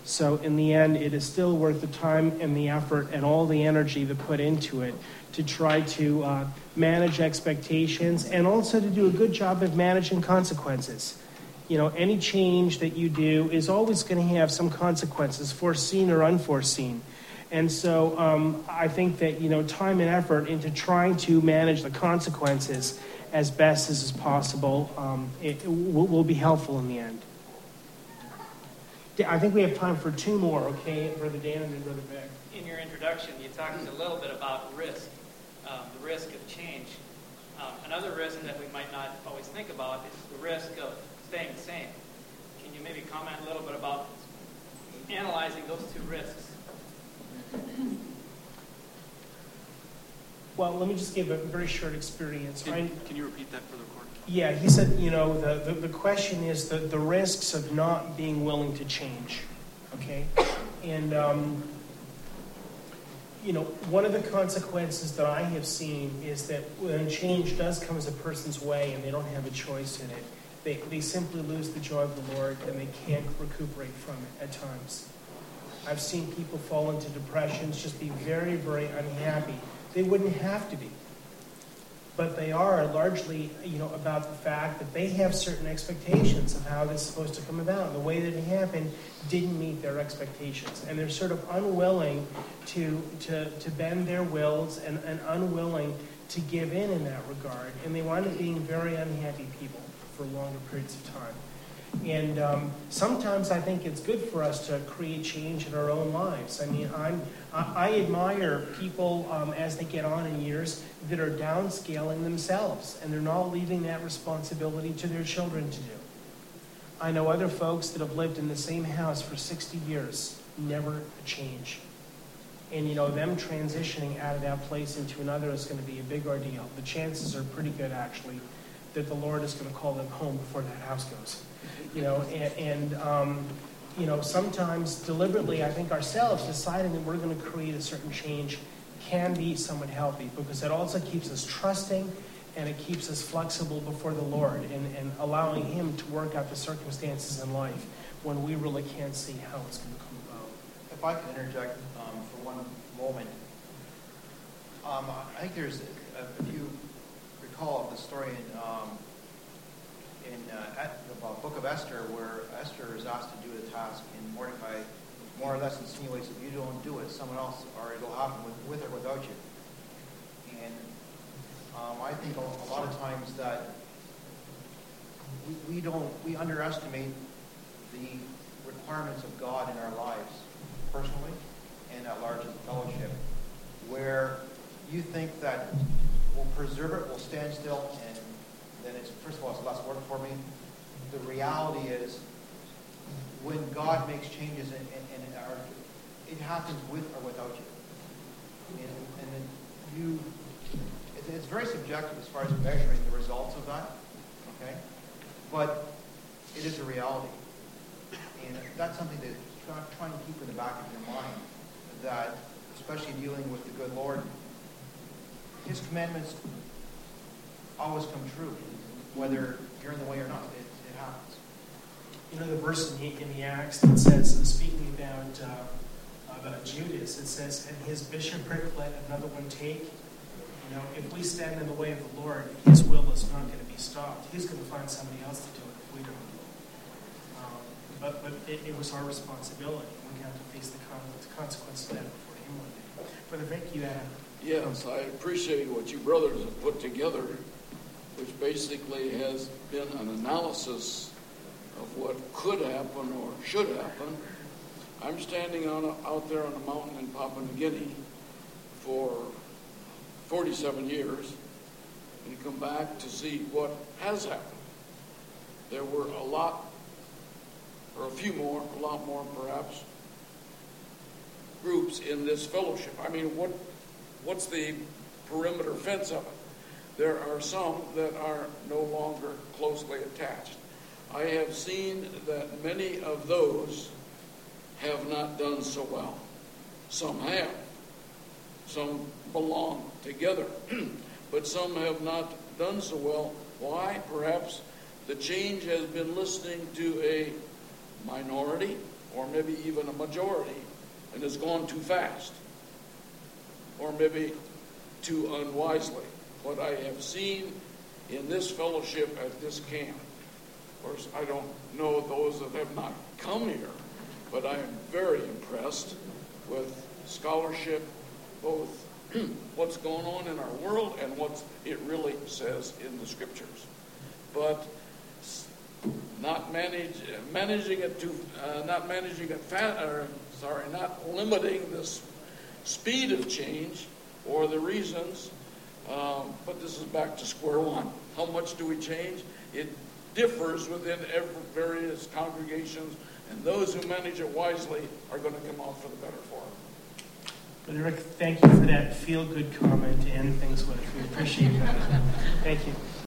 So in the end, it is still worth the time and the effort and all the energy that put into it to try to uh, manage expectations and also to do a good job of managing consequences. You know, any change that you do is always going to have some consequences, foreseen or unforeseen. And so um, I think that, you know, time and effort into trying to manage the consequences as best as is possible um, it, it will, will be helpful in the end. I think we have time for two more, okay, Brother Dan and Brother Beck. In your introduction, you talked a little bit about risk um, the risk of change. Um, another risk that we might not always think about is the risk of staying the same. Can you maybe comment a little bit about analyzing those two risks? Well, let me just give a very short experience. Can, can you repeat that for the recording? Yeah, he said, you know, the, the, the question is the, the risks of not being willing to change. Okay? And um, you know, one of the consequences that I have seen is that when change does come as a person's way and they don't have a choice in it, they, they simply lose the joy of the Lord and they can't recuperate from it at times. I've seen people fall into depressions, just be very, very unhappy. They wouldn't have to be but they are largely, you know, about the fact that they have certain expectations of how this is supposed to come about. And the way that it happened didn't meet their expectations. And they're sort of unwilling to, to, to bend their wills and, and unwilling to give in in that regard. And they wind up being very unhappy people for longer periods of time. And um, sometimes I think it's good for us to create change in our own lives. I mean, I'm, I, I admire people um, as they get on in years that are downscaling themselves and they're not leaving that responsibility to their children to do. I know other folks that have lived in the same house for 60 years, never a change. And you know, them transitioning out of that place into another is going to be a big ordeal. The chances are pretty good, actually, that the Lord is going to call them home before that house goes you know, and, and um, you know, sometimes deliberately, I think ourselves deciding that we're going to create a certain change can be somewhat healthy because it also keeps us trusting and it keeps us flexible before the Lord and, and allowing Him to work out the circumstances in life when we really can't see how it's going to come about. If I can interject um, for one moment, um, I think there's, a you recall the story in um, in uh, the book of Esther, where Esther is asked to do the task, and Mordecai more or less insinuates if you don't do it, someone else, or it'll happen with, with or without you. And um, I think a, a, lot of times that we, we don't, we underestimate the requirements of God in our lives, personally and at large as a fellowship, where you think that we'll preserve it, we'll stand still, and then it's, first of all, it's less work for me. The reality is, when God makes changes in, in, in our, it happens with or without you. And, and then you, it's, very subjective as far as measuring the results of that, okay? But it is a reality. And that's something that trying to try, try and keep in the back of your mind, that especially dealing with the good Lord, his commandments always come true whether you're in the way or not. It, it happens. You know the verse in the, in the Acts that says, speaking about uh, about Judas, it says, "And his bishopric let another one take." You know, if we stand in the way of the Lord, His will is not going to be stopped. He's going to find somebody else to do it if we don't. Um, but but it, it, was our responsibility. We have to face the consequences of that before Him one day. Brother Vic, you had. Yes, I appreciate what you brothers have put together which basically has been an analysis of what could happen or should happen. I'm standing on a, out there on a mountain in Papua New Guinea for 47 years and come back to see what has happened. There were a lot, or a few more, a lot more perhaps, groups in this fellowship. I mean, what, what's the perimeter fence of it? There are some that are no longer closely attached. I have seen that many of those have not done so well. Some have. Some belong together. but some have not done so well. Why? Perhaps the change has been listening to a minority or maybe even a majority and has gone too fast or maybe too unwisely. What I have seen in this fellowship at this camp, of course, I don't know those that have not come here, but I am very impressed with scholarship, both what's going on in our world and what it really says in the scriptures. But not manage, managing it to, uh, not managing it fat, or sorry, not limiting this speed of change or the reasons. Um, but this is back to square one. How much do we change? It differs within every various congregations, and those who manage it wisely are going to come out for the better for it. Brother Rick, thank you for that feel good comment to end things with. We appreciate that. Thank you.